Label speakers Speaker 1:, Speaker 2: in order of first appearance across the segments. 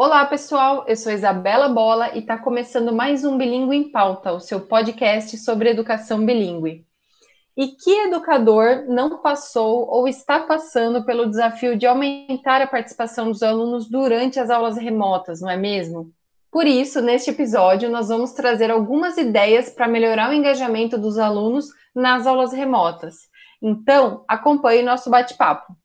Speaker 1: Olá, pessoal. Eu sou Isabela Bola e está começando mais um Bilingue em Pauta, o seu podcast sobre educação bilíngue. E que educador não passou ou está passando pelo desafio de aumentar a participação dos alunos durante as aulas remotas, não é mesmo? Por isso, neste episódio, nós vamos trazer algumas ideias para melhorar o engajamento dos alunos nas aulas remotas. Então, acompanhe nosso bate-papo.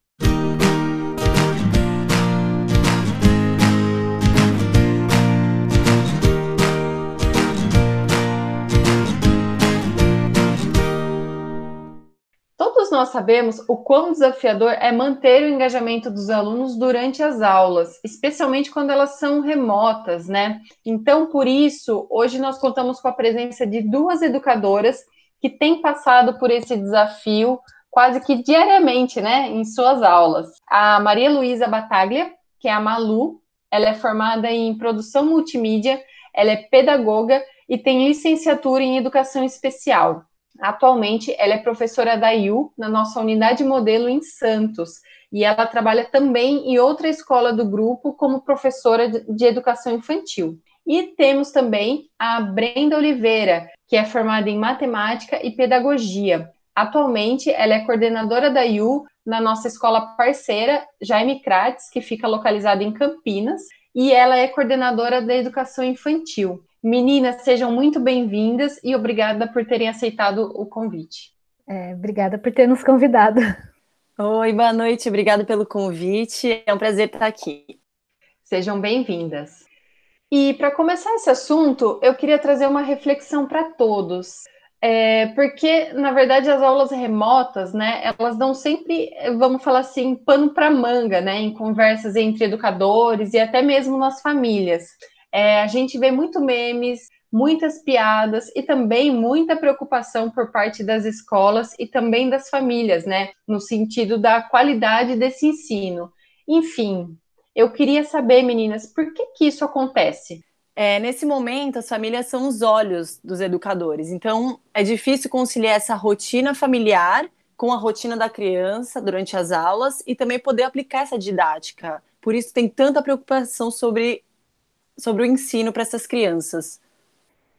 Speaker 1: Nós sabemos o quão desafiador é manter o engajamento dos alunos durante as aulas, especialmente quando elas são remotas, né? Então, por isso, hoje nós contamos com a presença de duas educadoras que têm passado por esse desafio quase que diariamente, né, em suas aulas. A Maria Luísa Bataglia, que é a Malu, ela é formada em produção multimídia, ela é pedagoga e tem licenciatura em educação especial. Atualmente, ela é professora da IU na nossa unidade modelo em Santos e ela trabalha também em outra escola do grupo como professora de educação infantil. E temos também a Brenda Oliveira, que é formada em matemática e pedagogia. Atualmente, ela é coordenadora da IU na nossa escola parceira, Jaime Crates, que fica localizada em Campinas, e ela é coordenadora da educação infantil. Meninas, sejam muito bem-vindas e obrigada por terem aceitado o convite.
Speaker 2: É, obrigada por ter nos convidado.
Speaker 3: Oi, boa noite, obrigada pelo convite. É um prazer estar aqui.
Speaker 1: Sejam bem-vindas. E para começar esse assunto, eu queria trazer uma reflexão para todos. É, porque, na verdade, as aulas remotas, né, elas dão sempre, vamos falar assim, pano para manga, né, em conversas entre educadores e até mesmo nas famílias. É, a gente vê muito memes, muitas piadas e também muita preocupação por parte das escolas e também das famílias, né? No sentido da qualidade desse ensino. Enfim, eu queria saber, meninas, por que, que isso acontece?
Speaker 3: É, nesse momento, as famílias são os olhos dos educadores, então é difícil conciliar essa rotina familiar com a rotina da criança durante as aulas e também poder aplicar essa didática. Por isso, tem tanta preocupação sobre sobre o ensino para essas crianças.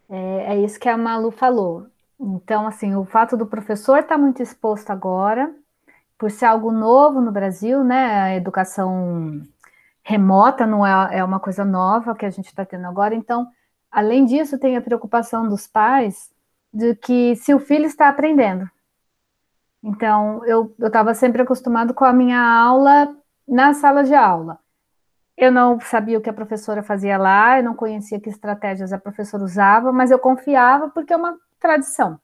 Speaker 2: É, é, isso que a Malu falou. Então, assim, o fato do professor estar tá muito exposto agora, por ser algo novo no Brasil, né? A educação remota não é, é uma coisa nova que a gente está tendo agora. Então, além disso, tem a preocupação dos pais de que se o filho está aprendendo. Então, eu estava sempre acostumado com a minha aula na sala de aula. Eu não sabia o que a professora fazia lá, eu não conhecia que estratégias a professora usava, mas eu confiava porque é uma tradição.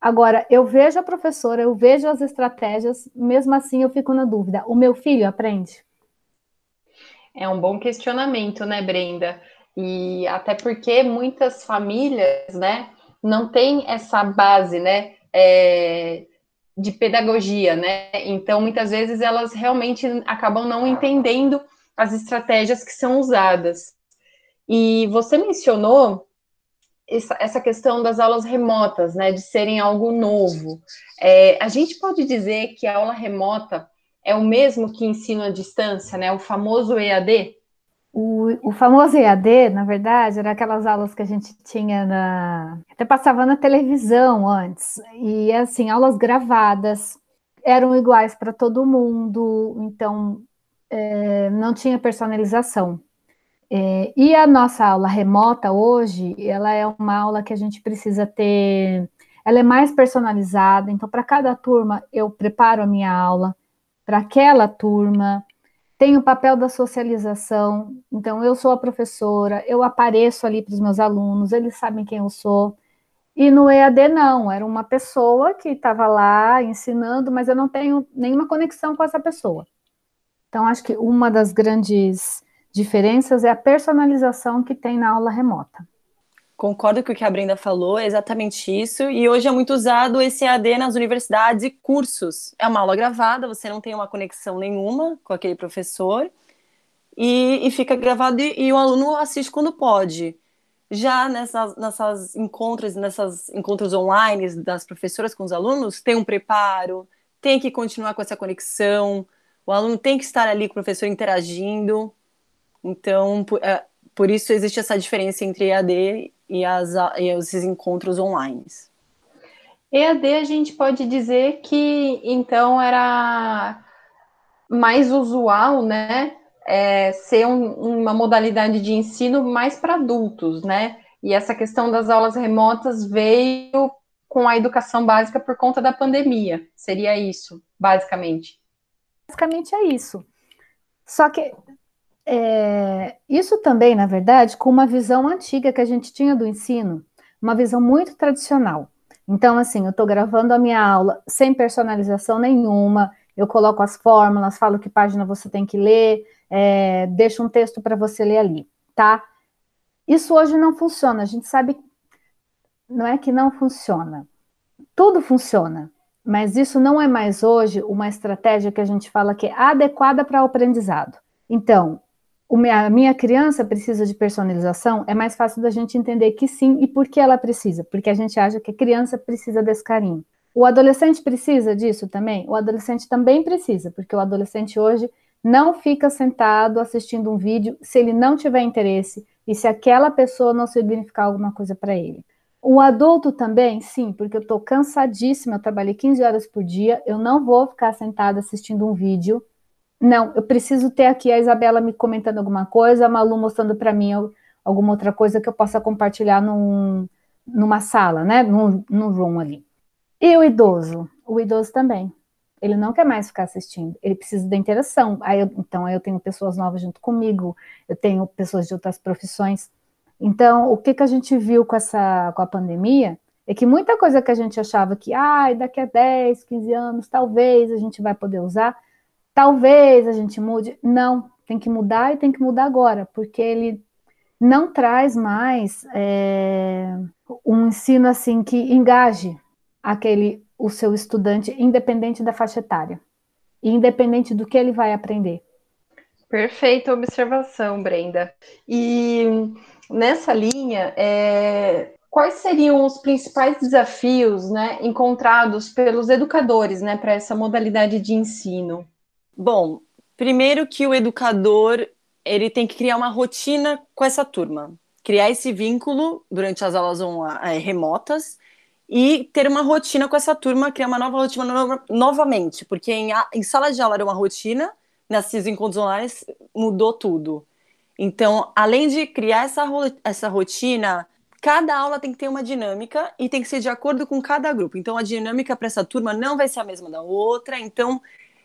Speaker 2: Agora, eu vejo a professora, eu vejo as estratégias, mesmo assim eu fico na dúvida: o meu filho aprende?
Speaker 1: É um bom questionamento, né, Brenda? E até porque muitas famílias, né, não têm essa base, né, é, de pedagogia, né? Então, muitas vezes elas realmente acabam não entendendo as estratégias que são usadas. E você mencionou essa questão das aulas remotas, né, de serem algo novo. É, a gente pode dizer que a aula remota é o mesmo que ensino à distância, né, o famoso EAD?
Speaker 2: O, o famoso EAD, na verdade, era aquelas aulas que a gente tinha na. até passava na televisão antes, e assim, aulas gravadas, eram iguais para todo mundo, então é, não tinha personalização. É, e a nossa aula remota hoje, ela é uma aula que a gente precisa ter, ela é mais personalizada, então para cada turma eu preparo a minha aula para aquela turma, tem o papel da socialização, então eu sou a professora, eu apareço ali para os meus alunos, eles sabem quem eu sou, e no EAD não, era uma pessoa que estava lá ensinando, mas eu não tenho nenhuma conexão com essa pessoa. Então, acho que uma das grandes diferenças é a personalização que tem na aula remota.
Speaker 3: Concordo com o que a Brenda falou, é exatamente isso. E hoje é muito usado esse AD nas universidades e cursos. É uma aula gravada, você não tem uma conexão nenhuma com aquele professor, e, e fica gravado e, e, o aluno assiste quando pode. Já nessas, nessas encontros, nessas encontros online das professoras com os alunos, tem um preparo, tem que continuar com essa conexão, o aluno tem que estar ali com o professor interagindo. Então, por, é, por isso existe essa diferença entre EAD e, as, e esses encontros online.
Speaker 1: EAD a gente pode dizer que então era mais usual, né? É, ser um, uma modalidade de ensino mais para adultos, né? E essa questão das aulas remotas veio com a educação básica por conta da pandemia. Seria isso, basicamente.
Speaker 2: Basicamente é isso. Só que é, isso também, na verdade, com uma visão antiga que a gente tinha do ensino, uma visão muito tradicional. Então, assim, eu estou gravando a minha aula sem personalização nenhuma, eu coloco as fórmulas, falo que página você tem que ler, é, deixo um texto para você ler ali, tá? Isso hoje não funciona, a gente sabe, não é que não funciona, tudo funciona, mas isso não é mais hoje uma estratégia que a gente fala que é adequada para o aprendizado. Então, a minha criança precisa de personalização, é mais fácil da gente entender que sim e por que ela precisa, porque a gente acha que a criança precisa desse carinho. O adolescente precisa disso também? O adolescente também precisa, porque o adolescente hoje não fica sentado assistindo um vídeo se ele não tiver interesse e se aquela pessoa não significar alguma coisa para ele. O adulto também, sim, porque eu estou cansadíssima, eu trabalhei 15 horas por dia, eu não vou ficar sentada assistindo um vídeo não, eu preciso ter aqui a Isabela me comentando alguma coisa, a Malu mostrando para mim alguma outra coisa que eu possa compartilhar num, numa sala, né? Num, num room ali. E o idoso? O idoso também. Ele não quer mais ficar assistindo, ele precisa da interação. Aí eu, então, aí eu tenho pessoas novas junto comigo, eu tenho pessoas de outras profissões. Então, o que, que a gente viu com, essa, com a pandemia é que muita coisa que a gente achava que, ah, daqui a 10, 15 anos, talvez a gente vai poder usar, talvez a gente mude. Não, tem que mudar e tem que mudar agora, porque ele não traz mais é, um ensino assim que engaje aquele o seu estudante, independente da faixa etária, independente do que ele vai aprender.
Speaker 1: Perfeita observação, Brenda. E nessa linha, é, quais seriam os principais desafios né, encontrados pelos educadores né, para essa modalidade de ensino?
Speaker 3: Bom, primeiro que o educador ele tem que criar uma rotina com essa turma, criar esse vínculo durante as aulas é, remotas e ter uma rotina com essa turma, criar uma nova rotina no novamente, porque em, em, sala de aula era uma rotina, nesses encontros online mudou tudo. Então, além de criar essa, essa rotina, cada aula tem que ter uma dinâmica e tem que ser de acordo com cada grupo. Então, a dinâmica para essa turma não vai ser a mesma da outra. Então,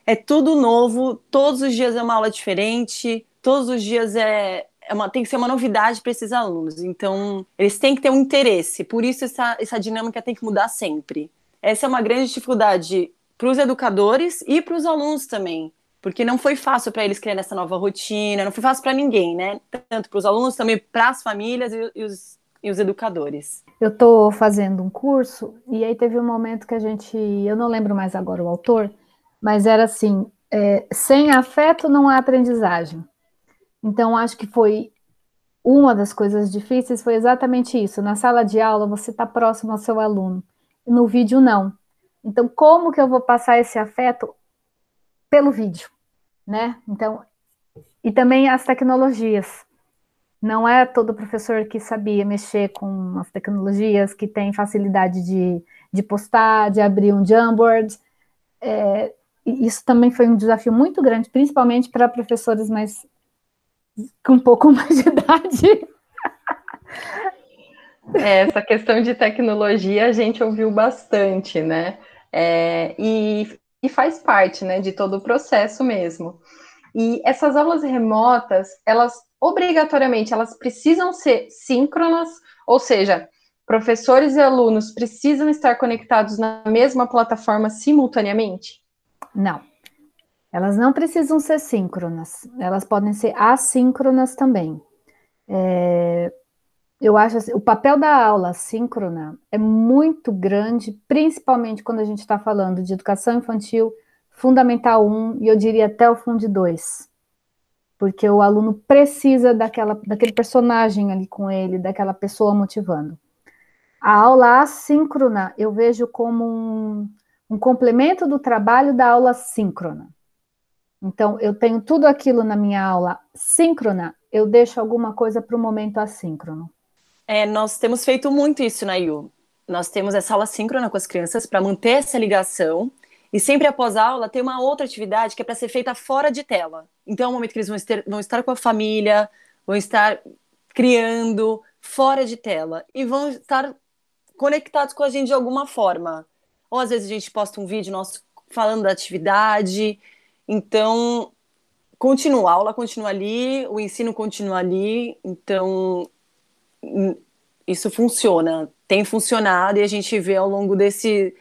Speaker 3: é tudo novo, todos os dias é uma aula diferente, todos os dias é, é uma, tem que ser uma novidade para esses alunos. Então, eles têm que ter um interesse, por isso essa, essa dinâmica tem que mudar sempre. Essa é uma grande dificuldade para os educadores e para os alunos também, porque não foi fácil para eles criar essa nova rotina, não foi fácil para ninguém, né? Tanto para os alunos, também para as famílias e, e, os, e os educadores.
Speaker 2: Eu estou fazendo um curso e aí teve um momento que a gente, eu não lembro mais agora o autor, mas era assim: é, sem afeto não há aprendizagem. Então, acho que foi uma das coisas difíceis foi exatamente isso. Na sala de aula, você está próximo ao seu aluno, no vídeo, não. Então, como que eu vou passar esse afeto pelo vídeo, né? Então, e também as tecnologias. Não é todo professor que sabia mexer com as tecnologias, que tem facilidade de, de postar, de abrir um Jamboard. É, isso também foi um desafio muito grande, principalmente para professores mais com um pouco mais de idade.
Speaker 1: É, essa questão de tecnologia a gente ouviu bastante, né? É, e, e faz parte, né, de todo o processo mesmo. E essas aulas remotas, elas obrigatoriamente elas precisam ser síncronas, ou seja, professores e alunos precisam estar conectados na mesma plataforma simultaneamente?
Speaker 2: Não. Elas não precisam ser síncronas, elas podem ser assíncronas também. É, eu acho assim, o papel da aula síncrona é muito grande, principalmente quando a gente está falando de educação infantil, fundamental 1 e eu diria até o fundo 2. Porque o aluno precisa daquela, daquele personagem ali com ele, daquela pessoa motivando. A aula assíncrona eu vejo como um, um complemento do trabalho da aula síncrona. Então, eu tenho tudo aquilo na minha aula síncrona, eu deixo alguma coisa para o momento assíncrono?
Speaker 3: É, nós temos feito muito isso na IU. Nós temos essa aula síncrona com as crianças para manter essa ligação. E sempre após a aula tem uma outra atividade que é para ser feita fora de tela. Então é o momento que eles vão, vão estar com a família, vão estar criando fora de tela e vão estar conectados com a gente de alguma forma. Ou às vezes a gente posta um vídeo nosso falando da atividade. Então, continua, a aula continua ali, o ensino continua ali, então isso funciona, tem funcionado e a gente vê ao longo desse,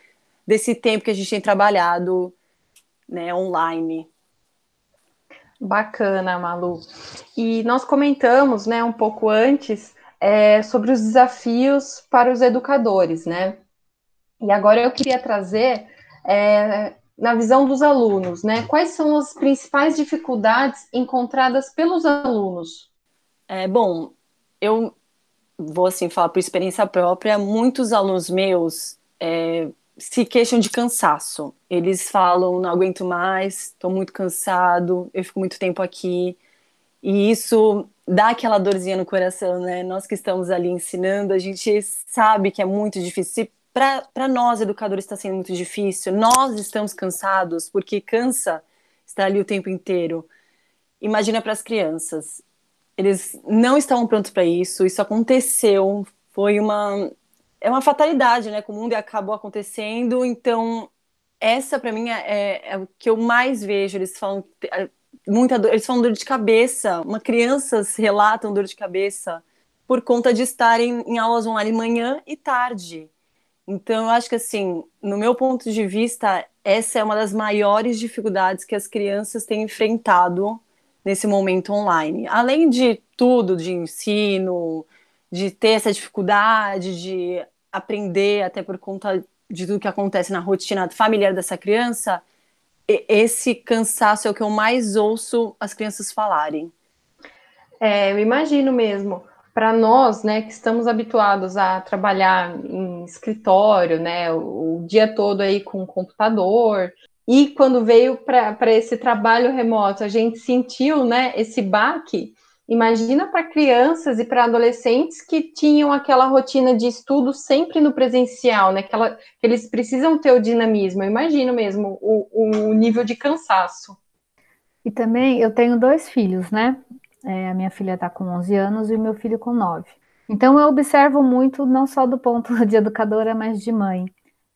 Speaker 3: desse tempo que a gente tem trabalhado né, online.
Speaker 1: Bacana, Malu. E nós comentamos, né, um pouco antes é, sobre os desafios para os educadores, né? E agora eu queria trazer é, na visão dos alunos, né? Quais são as principais dificuldades encontradas pelos alunos?
Speaker 3: É, bom, eu vou assim falar por experiência própria, muitos alunos meus é, se queixam de cansaço. Eles falam, não aguento mais, estou muito cansado, eu fico muito tempo aqui. E isso dá aquela dorzinha no coração, né? Nós que estamos ali ensinando, a gente sabe que é muito difícil para nós, educadores, está sendo muito difícil. Nós estamos cansados, porque cansa estar ali o tempo inteiro. Imagina para as crianças. Eles não estavam prontos para isso, isso aconteceu, foi uma. É uma fatalidade, né? Com o mundo acabou acontecendo, então essa para mim é, é, é, o que eu mais vejo. Eles falam é, muita dor, eles falam dor de cabeça. Uma crianças relatam dor de cabeça por conta de estarem em aulas online manhã e tarde. Então, eu acho que, assim, no meu ponto de vista, essa é uma das maiores dificuldades que as crianças têm enfrentado nesse momento online. Além de tudo, de ensino, de ter essa dificuldade de aprender, até por conta de tudo que acontece na rotina familiar dessa criança, esse cansaço é o que eu mais ouço as crianças falarem.
Speaker 1: É, eu imagino mesmo para nós, né, que estamos habituados a trabalhar em escritório, né, o, o dia todo aí com o computador, e quando veio para esse trabalho remoto, a gente sentiu, né, esse baque. Imagina para crianças e para adolescentes que tinham aquela rotina de estudo sempre no presencial, né? Que, ela, que eles precisam ter o dinamismo. Eu imagino mesmo o, o nível de cansaço.
Speaker 2: E também eu tenho dois filhos, né? É, a minha filha está com 11 anos e o meu filho com 9. Então eu observo muito, não só do ponto de educadora, mas de mãe.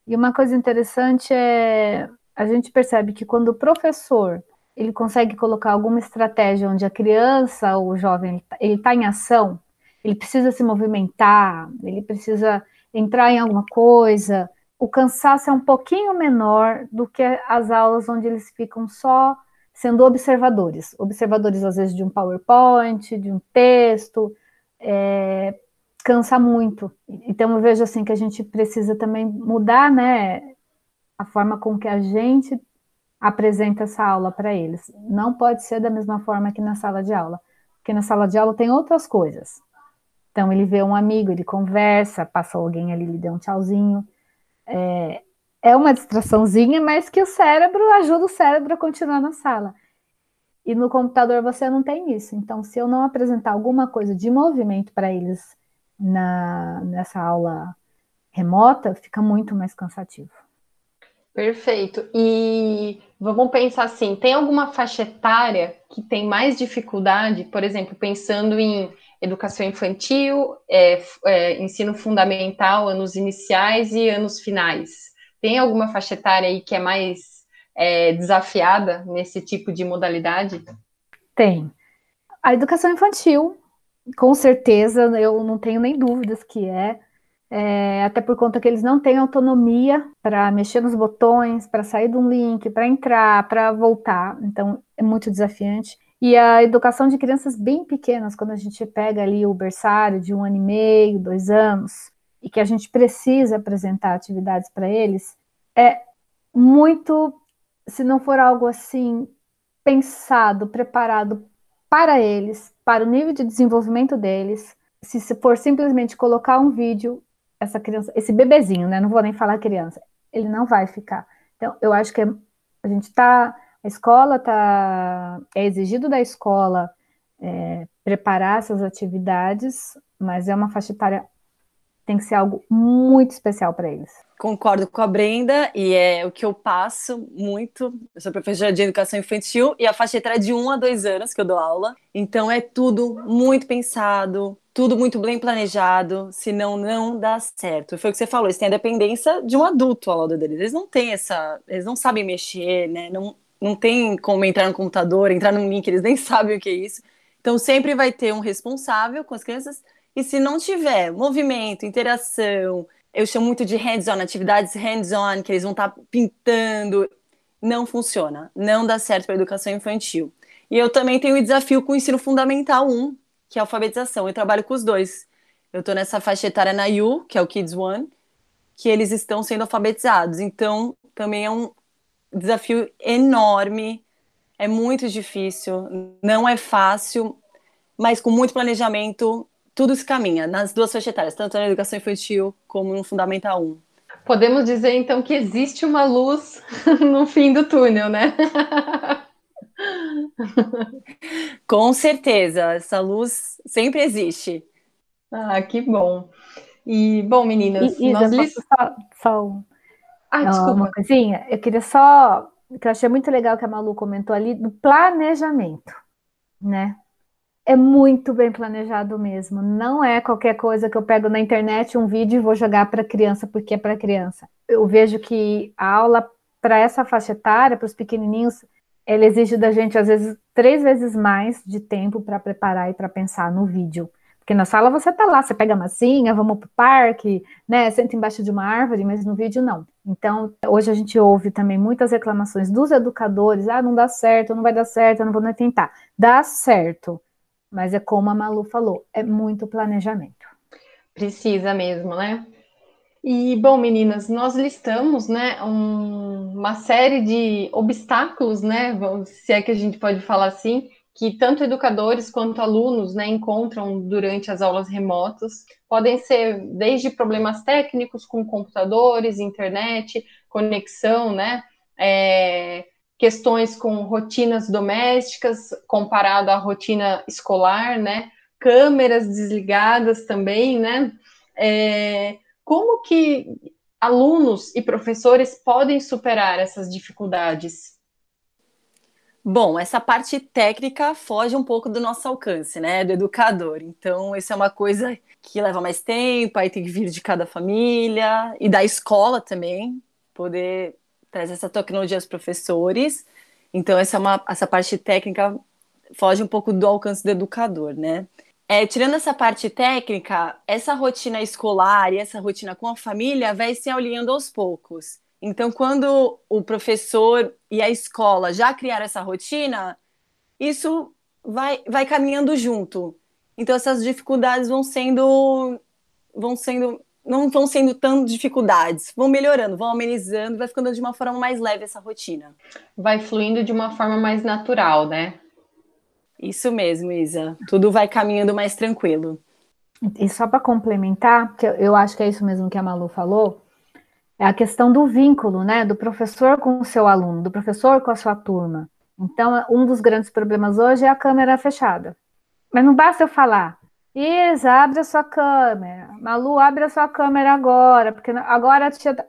Speaker 2: E uma coisa interessante é a gente percebe que quando o professor ele consegue colocar alguma estratégia onde a criança ou o jovem ele está em ação, ele precisa se movimentar, ele precisa entrar em alguma coisa, o cansaço é um pouquinho menor do que as aulas onde eles ficam só sendo observadores, observadores às vezes de um PowerPoint, de um texto, é, cansa muito. Então eu vejo assim que a gente precisa também mudar, né, a forma com que a gente apresenta essa aula para eles. Não pode ser da mesma forma que na sala de aula, porque na sala de aula tem outras coisas. Então ele vê um amigo, ele conversa, passa alguém ali, lhe deu um tchauzinho. É, é uma distraçãozinha, mas que o cérebro ajuda o cérebro a continuar na sala. E no computador você não tem isso. Então, se eu não apresentar alguma coisa de movimento para eles na, nessa aula remota, fica muito mais cansativo.
Speaker 1: Perfeito. E vamos pensar assim: tem alguma faixa etária que tem mais dificuldade, por exemplo, pensando em educação infantil, é, é, ensino fundamental, anos iniciais e anos finais? Tem alguma faixa etária aí que é mais é, desafiada nesse tipo de modalidade?
Speaker 2: Tem. A educação infantil, com certeza, eu não tenho nem dúvidas que é, é até por conta que eles não têm autonomia para mexer nos botões, para sair de um link, para entrar, para voltar. Então, é muito desafiante. E a educação de crianças bem pequenas, quando a gente pega ali o berçário de um ano e meio, dois anos, e que a gente precisa apresentar atividades para eles, é muito, se não for algo assim, pensado, preparado para eles, para o nível de desenvolvimento deles, se for simplesmente colocar um vídeo, essa criança, esse bebezinho, né? Não vou nem falar criança, ele não vai ficar. Então, eu acho que a gente está, a escola está, é exigido da escola é, preparar essas atividades, mas é uma faixa etária tem que ser algo muito especial para eles.
Speaker 3: Concordo com a Brenda, e é o que eu passo muito. Eu sou professora de educação infantil e a faixa etária é de 1 a 2 anos que eu dou aula. Então é tudo muito pensado, tudo muito bem planejado, senão não dá certo. Foi o que você falou, eles têm a dependência de um adulto ao lado deles. Eles não têm essa. Eles não sabem mexer, né? Não, não tem como entrar no computador, entrar num link, eles nem sabem o que é isso. Então sempre vai ter um responsável com as crianças. E se não tiver movimento, interação, eu chamo muito de hands-on, atividades hands-on, que eles vão estar tá pintando, não funciona, não dá certo para a educação infantil. E eu também tenho o desafio com o ensino fundamental 1, que é alfabetização. Eu trabalho com os dois. Eu estou nessa faixa etária na U, que é o Kids One, que eles estão sendo alfabetizados. Então, também é um desafio enorme, é muito difícil, não é fácil, mas com muito planejamento, tudo se caminha nas duas faixas etárias, tanto na educação infantil como no Fundamental 1.
Speaker 1: Podemos dizer então que existe uma luz no fim do túnel, né?
Speaker 3: Com certeza, essa luz sempre existe.
Speaker 1: Ah, que bom. E, bom, meninas,
Speaker 2: e, nós... Isa, só, só ah, desculpa. uma coisinha? Eu queria só, que eu achei muito legal que a Malu comentou ali, do planejamento, né? é muito bem planejado mesmo. Não é qualquer coisa que eu pego na internet um vídeo e vou jogar para criança porque é para criança. Eu vejo que a aula para essa faixa etária, para os pequenininhos, ela exige da gente às vezes três vezes mais de tempo para preparar e para pensar no vídeo. Porque na sala você tá lá, você pega a massinha, vamos pro parque, né? Senta embaixo de uma árvore, mas no vídeo não. Então, hoje a gente ouve também muitas reclamações dos educadores: ah, não dá certo, não vai dar certo, eu não vou nem tentar. Dá certo mas é como a Malu falou, é muito planejamento.
Speaker 1: Precisa mesmo, né? E, bom, meninas, nós listamos, né, um, uma série de obstáculos, né, se é que a gente pode falar assim, que tanto educadores quanto alunos, né, encontram durante as aulas remotas. Podem ser desde problemas técnicos com computadores, internet, conexão, né, é, questões com rotinas domésticas comparado à rotina escolar, né? Câmeras desligadas também, né? É, como que alunos e professores podem superar essas dificuldades?
Speaker 3: Bom, essa parte técnica foge um pouco do nosso alcance, né, do educador. Então, isso é uma coisa que leva mais tempo, aí tem que vir de cada família e da escola também, poder traz essa tecnologia aos professores. Então, essa, é uma, essa parte técnica foge um pouco do alcance do educador, né? É, tirando essa parte técnica, essa rotina escolar e essa rotina com a família vai se alinhando aos poucos. Então, quando o professor e a escola já criaram essa rotina, isso vai, vai caminhando junto. Então, essas dificuldades vão sendo, vão sendo não vão sendo tão dificuldades, vão melhorando, vão amenizando, vai ficando de uma forma mais leve essa rotina.
Speaker 1: Vai fluindo de uma forma mais natural, né?
Speaker 3: Isso mesmo, Isa. Tudo vai caminhando mais tranquilo.
Speaker 2: E só para complementar, que eu acho que é isso mesmo que a Malu falou, é a questão do vínculo, né? Do professor com o seu aluno, do professor com a sua turma. Então, um dos grandes problemas hoje é a câmera fechada. Mas não basta eu falar, Isa, abre a sua câmera. Malu, abre a sua câmera agora, porque agora a tia. Tá-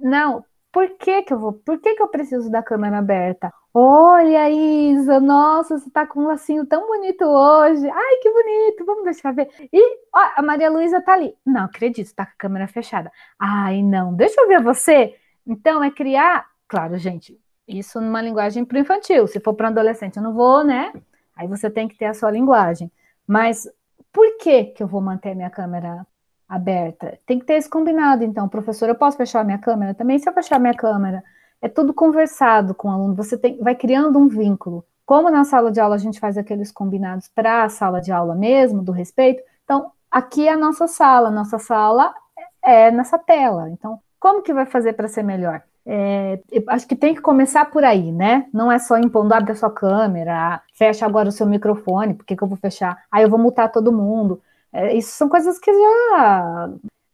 Speaker 2: não, por que que eu vou? Por que que eu preciso da câmera aberta? Olha, Isa, nossa, você tá com um lacinho tão bonito hoje. Ai, que bonito, vamos deixar ver. E ó, a Maria Luísa tá ali. Não acredito, tá com a câmera fechada. Ai, não, deixa eu ver você. Então, é criar, claro, gente, isso numa linguagem para infantil. Se for para adolescente, eu não vou, né? Aí você tem que ter a sua linguagem. Mas por que, que eu vou manter minha câmera aberta? Tem que ter esse combinado, então, professor, eu posso fechar minha câmera também? Se eu fechar minha câmera, é tudo conversado com o aluno, você tem, vai criando um vínculo. Como na sala de aula a gente faz aqueles combinados para a sala de aula mesmo, do respeito, então aqui é a nossa sala, nossa sala é nessa tela. Então, como que vai fazer para ser melhor? É, acho que tem que começar por aí, né? Não é só impondo, abre a sua câmera, fecha agora o seu microfone, por que, que eu vou fechar? Aí eu vou multar todo mundo. É, isso são coisas que já,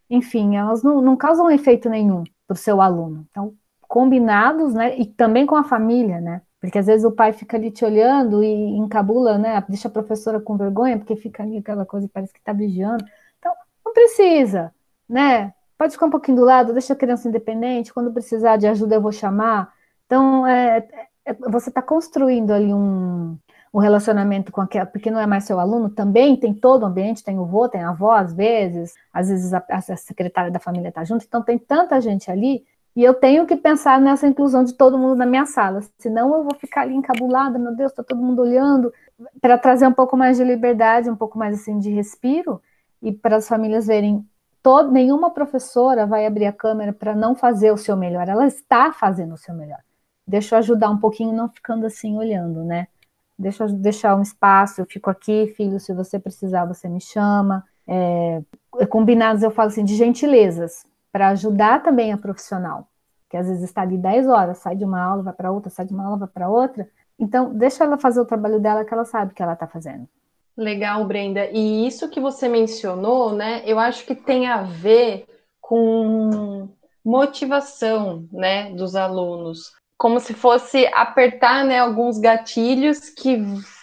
Speaker 2: enfim, elas não, não causam efeito nenhum para o seu aluno. Então, combinados, né? E também com a família, né? Porque às vezes o pai fica ali te olhando e encabula, né? Deixa a professora com vergonha, porque fica ali aquela coisa parece que está vigiando. Então, não precisa, né? Pode ficar um pouquinho do lado, deixa a criança independente, quando precisar de ajuda eu vou chamar. Então, é, é você está construindo ali um, um relacionamento com aquela, porque não é mais seu aluno, também tem todo o ambiente, tem o vô, tem a avó, às vezes, às vezes a, a secretária da família está junto, então tem tanta gente ali e eu tenho que pensar nessa inclusão de todo mundo na minha sala, senão eu vou ficar ali encabulada, meu Deus, está todo mundo olhando, para trazer um pouco mais de liberdade, um pouco mais assim de respiro, e para as famílias verem, todo, nenhuma professora vai abrir a câmera para não fazer o seu melhor, ela está fazendo o seu melhor. Deixa eu ajudar um pouquinho, não ficando assim olhando, né? Deixa eu deixar um espaço, eu fico aqui, filho, se você precisar, você me chama. É, combinados, eu falo assim, de gentilezas, para ajudar também a profissional, que às vezes está ali 10 horas, sai de uma aula, vai para outra, sai de uma aula, vai para outra. Então, deixa ela fazer o trabalho dela que ela sabe que ela está fazendo.
Speaker 1: Legal, Brenda. E isso que você mencionou, né? Eu acho que tem a ver com motivação, né, dos alunos, como se fosse apertar, né, alguns gatilhos que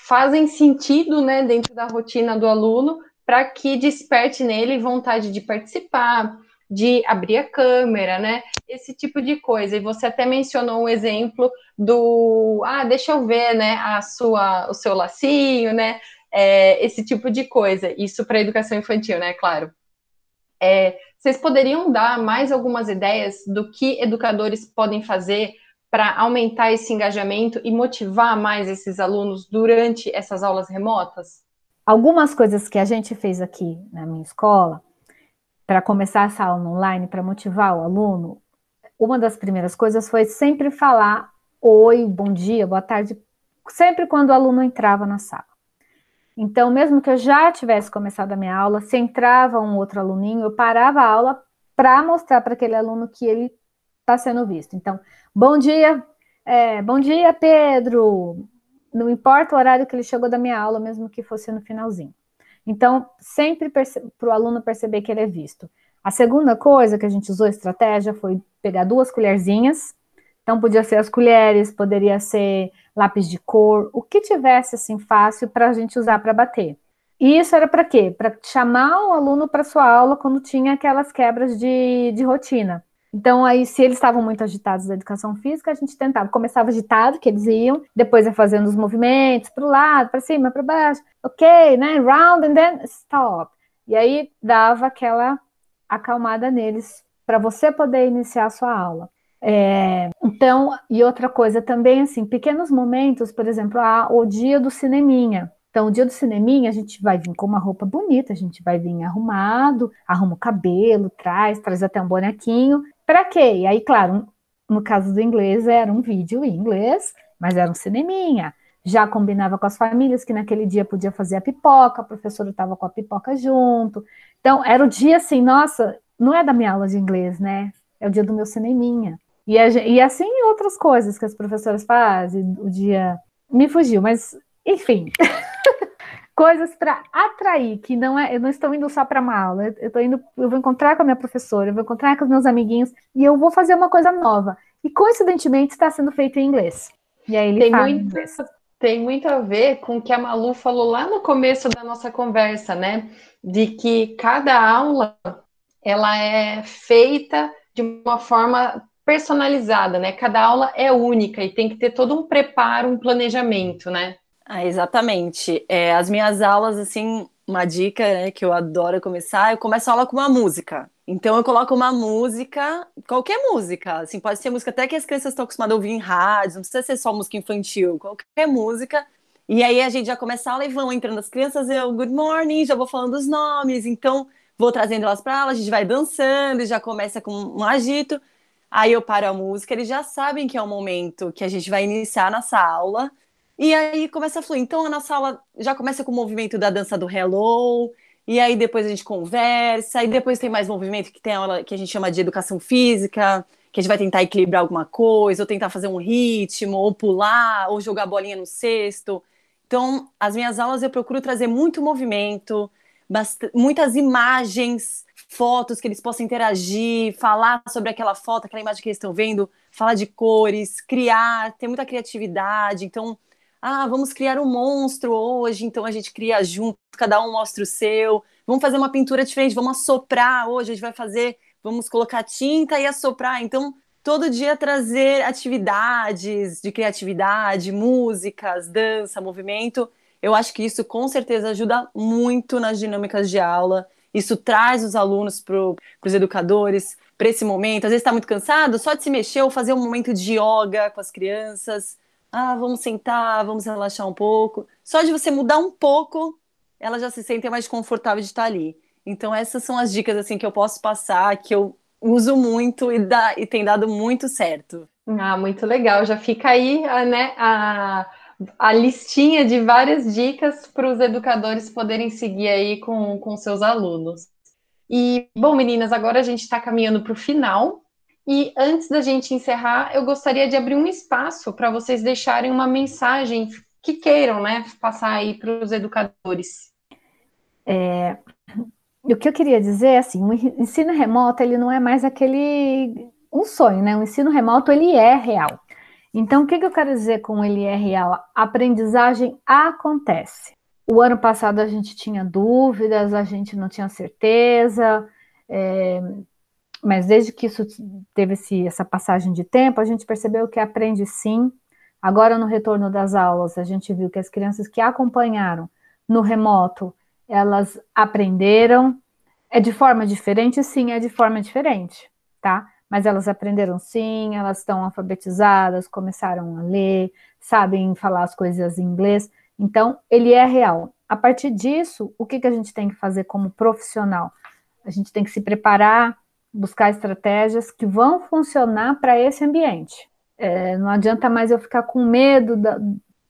Speaker 1: fazem sentido, né, dentro da rotina do aluno, para que desperte nele vontade de participar, de abrir a câmera, né? Esse tipo de coisa. E você até mencionou um exemplo do, ah, deixa eu ver, né, a sua, o seu lacinho, né? É, esse tipo de coisa. Isso para educação infantil, né? Claro. É, vocês poderiam dar mais algumas ideias do que educadores podem fazer para aumentar esse engajamento e motivar mais esses alunos durante essas aulas remotas?
Speaker 2: Algumas coisas que a gente fez aqui na minha escola para começar essa aula online, para motivar o aluno, uma das primeiras coisas foi sempre falar oi, bom dia, boa tarde, sempre quando o aluno entrava na sala. Então, mesmo que eu já tivesse começado a minha aula, se entrava um outro aluninho, eu parava a aula para mostrar para aquele aluno que ele está sendo visto. Então, bom dia, é, bom dia, Pedro. Não importa o horário que ele chegou da minha aula, mesmo que fosse no finalzinho. Então, sempre para o aluno perceber que ele é visto. A segunda coisa que a gente usou estratégia foi pegar duas colherzinhas. Então, podia ser as colheres, poderia ser lápis de cor, o que tivesse assim fácil para a gente usar para bater. E isso era para quê? Para chamar o aluno para sua aula quando tinha aquelas quebras de, de rotina. Então, aí, se eles estavam muito agitados da educação física, a gente tentava. Começava agitado, que eles iam, depois ia fazendo os movimentos para o lado, para cima, para baixo, ok, né? Round and then stop. E aí dava aquela acalmada neles para você poder iniciar a sua aula. É, então, e outra coisa também, assim, pequenos momentos, por exemplo, ah, o dia do cineminha. Então, o dia do cineminha, a gente vai vir com uma roupa bonita, a gente vai vir arrumado, arruma o cabelo, traz, traz até um bonequinho, para quê? E aí, claro, no caso do inglês, era um vídeo em inglês, mas era um cineminha. Já combinava com as famílias que naquele dia podia fazer a pipoca, a professora estava com a pipoca junto. Então, era o dia assim, nossa, não é da minha aula de inglês, né? É o dia do meu cineminha. E, a, e assim outras coisas que as professoras fazem, o dia. Me fugiu, mas enfim. coisas para atrair, que não é, eu não estou indo só para uma aula, eu estou indo, eu vou encontrar com a minha professora, eu vou encontrar com os meus amiguinhos e eu vou fazer uma coisa nova. E coincidentemente está sendo feito em inglês. E aí ele
Speaker 1: tem
Speaker 2: fala
Speaker 1: muito, inglês. Tem muito a ver com o que a Malu falou lá no começo da nossa conversa, né? De que cada aula ela é feita de uma forma personalizada, né? Cada aula é única e tem que ter todo um preparo, um planejamento, né?
Speaker 3: Ah, exatamente. É, as minhas aulas, assim, uma dica né, que eu adoro começar, eu começo a aula com uma música. Então eu coloco uma música, qualquer música, assim, pode ser música até que as crianças estão acostumadas a ouvir em rádio, não precisa ser só música infantil, qualquer música. E aí a gente já começa a aula e vão entrando as crianças, eu, good morning, já vou falando os nomes, então vou trazendo elas para aula, a gente vai dançando, já começa com um agito. Aí eu paro a música, eles já sabem que é o momento que a gente vai iniciar nossa aula. E aí começa a fluir. Então a nossa aula já começa com o movimento da dança do Hello, e aí depois a gente conversa, e depois tem mais movimento que tem aula que a gente chama de educação física, que a gente vai tentar equilibrar alguma coisa, ou tentar fazer um ritmo, ou pular, ou jogar bolinha no cesto. Então, as minhas aulas eu procuro trazer muito movimento, muitas imagens fotos que eles possam interagir, falar sobre aquela foto, aquela imagem que eles estão vendo, falar de cores, criar, ter muita criatividade. Então, ah, vamos criar um monstro hoje, então a gente cria junto, cada um mostra o seu. Vamos fazer uma pintura diferente, vamos assoprar hoje, a gente vai fazer, vamos colocar tinta e assoprar. Então, todo dia trazer atividades de criatividade, músicas, dança, movimento. Eu acho que isso com certeza ajuda muito nas dinâmicas de aula. Isso traz os alunos para os educadores para esse momento. Às vezes está muito cansado, só de se mexer ou fazer um momento de yoga com as crianças ah, vamos sentar, vamos relaxar um pouco. Só de você mudar um pouco, ela já se sente mais confortável de estar ali. Então essas são as dicas assim que eu posso passar, que eu uso muito e, dá, e tem dado muito certo.
Speaker 1: Ah, muito legal. Já fica aí, né, a, a listinha de várias dicas para os educadores poderem seguir aí com, com seus alunos. E, bom, meninas, agora a gente está caminhando para o final e antes da gente encerrar, eu gostaria de abrir um espaço para vocês deixarem uma mensagem que queiram, né, passar aí para os educadores.
Speaker 2: É, o que eu queria dizer é assim, o ensino remoto ele não é mais aquele um sonho, né? O ensino remoto ele é real. Então, o que, que eu quero dizer com ele é real? A aprendizagem acontece. O ano passado a gente tinha dúvidas, a gente não tinha certeza. É, mas desde que isso teve esse, essa passagem de tempo, a gente percebeu que aprende sim. Agora, no retorno das aulas, a gente viu que as crianças que acompanharam no remoto, elas aprenderam. É de forma diferente? Sim, é de forma diferente, tá? Mas elas aprenderam sim, elas estão alfabetizadas, começaram a ler, sabem falar as coisas em inglês. Então, ele é real. A partir disso, o que, que a gente tem que fazer como profissional? A gente tem que se preparar buscar estratégias que vão funcionar para esse ambiente. É, não adianta mais eu ficar com medo da,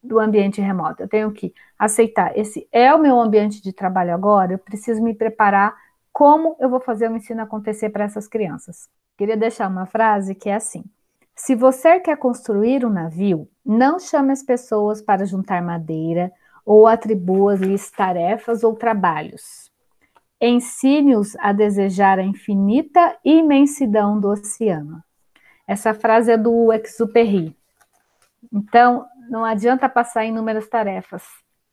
Speaker 2: do ambiente remoto. Eu tenho que aceitar. Esse é o meu ambiente de trabalho agora. Eu preciso me preparar. Como eu vou fazer o ensino acontecer para essas crianças? Queria deixar uma frase que é assim: se você quer construir um navio, não chame as pessoas para juntar madeira ou atribua-lhes tarefas ou trabalhos ensine-os a desejar a infinita imensidão do oceano. Essa frase é do Exupéry. Então, não adianta passar inúmeras tarefas.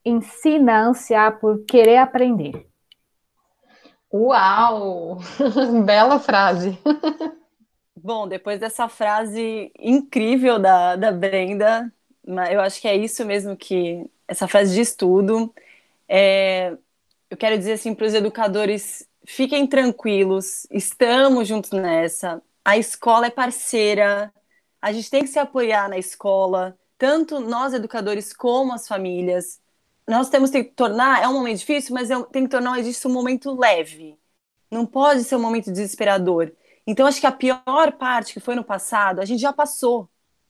Speaker 2: Ensina a ansiar por querer aprender.
Speaker 1: Uau! Bela frase.
Speaker 3: Bom, depois dessa frase incrível da, da Brenda, eu acho que é isso mesmo que essa frase de estudo. É, eu quero dizer assim para os educadores: fiquem tranquilos, estamos juntos nessa. A escola é parceira, a gente tem que se apoiar na escola, tanto nós educadores como as famílias. Nós temos que tornar, é um momento difícil, mas tem que tornar isso um momento leve. Não pode ser um momento desesperador. Então, acho que a pior parte que foi no passado, a gente já passou.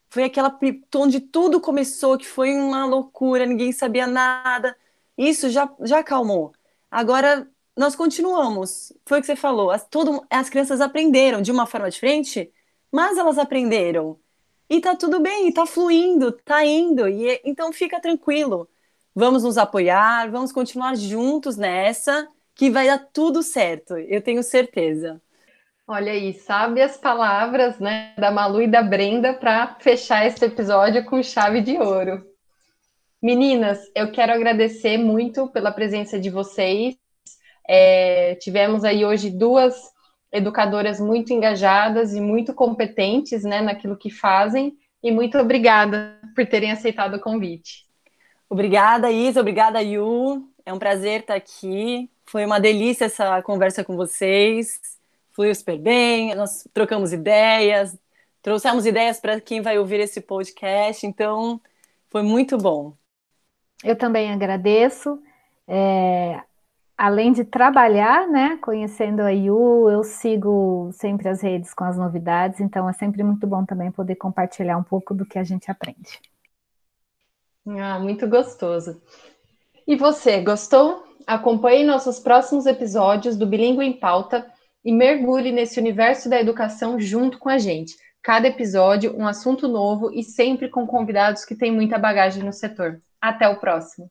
Speaker 3: Foi aquela onde tudo começou, que foi uma loucura, ninguém sabia nada. Isso já, já acalmou. Agora, nós continuamos. Foi o que você falou. As, todo, as crianças aprenderam de uma forma diferente, mas elas aprenderam. E tá tudo bem, tá fluindo, tá indo. E então fica tranquilo. Vamos nos apoiar, vamos continuar juntos nessa, que vai dar tudo certo. Eu tenho certeza.
Speaker 1: Olha aí, sabe as palavras, né, da Malu e da Brenda para fechar esse episódio com chave de ouro. Meninas, eu quero agradecer muito pela presença de vocês. É, tivemos aí hoje duas educadoras muito engajadas e muito competentes né, naquilo que fazem. E muito obrigada por terem aceitado o convite.
Speaker 3: Obrigada, Isa. Obrigada, Yu. É um prazer estar aqui. Foi uma delícia essa conversa com vocês. Fluiu super bem. Nós trocamos ideias, trouxemos ideias para quem vai ouvir esse podcast. Então, foi muito bom.
Speaker 2: Eu também agradeço. É, além de trabalhar, né, conhecendo a IU, eu sigo sempre as redes com as novidades, então é sempre muito bom também poder compartilhar um pouco do que a gente aprende.
Speaker 1: Ah, muito gostoso. E você, gostou? Acompanhe nossos próximos episódios do Bilingue em Pauta e mergulhe nesse universo da educação junto com a gente. Cada episódio, um assunto novo e sempre com convidados que têm muita bagagem no setor. Até o próximo.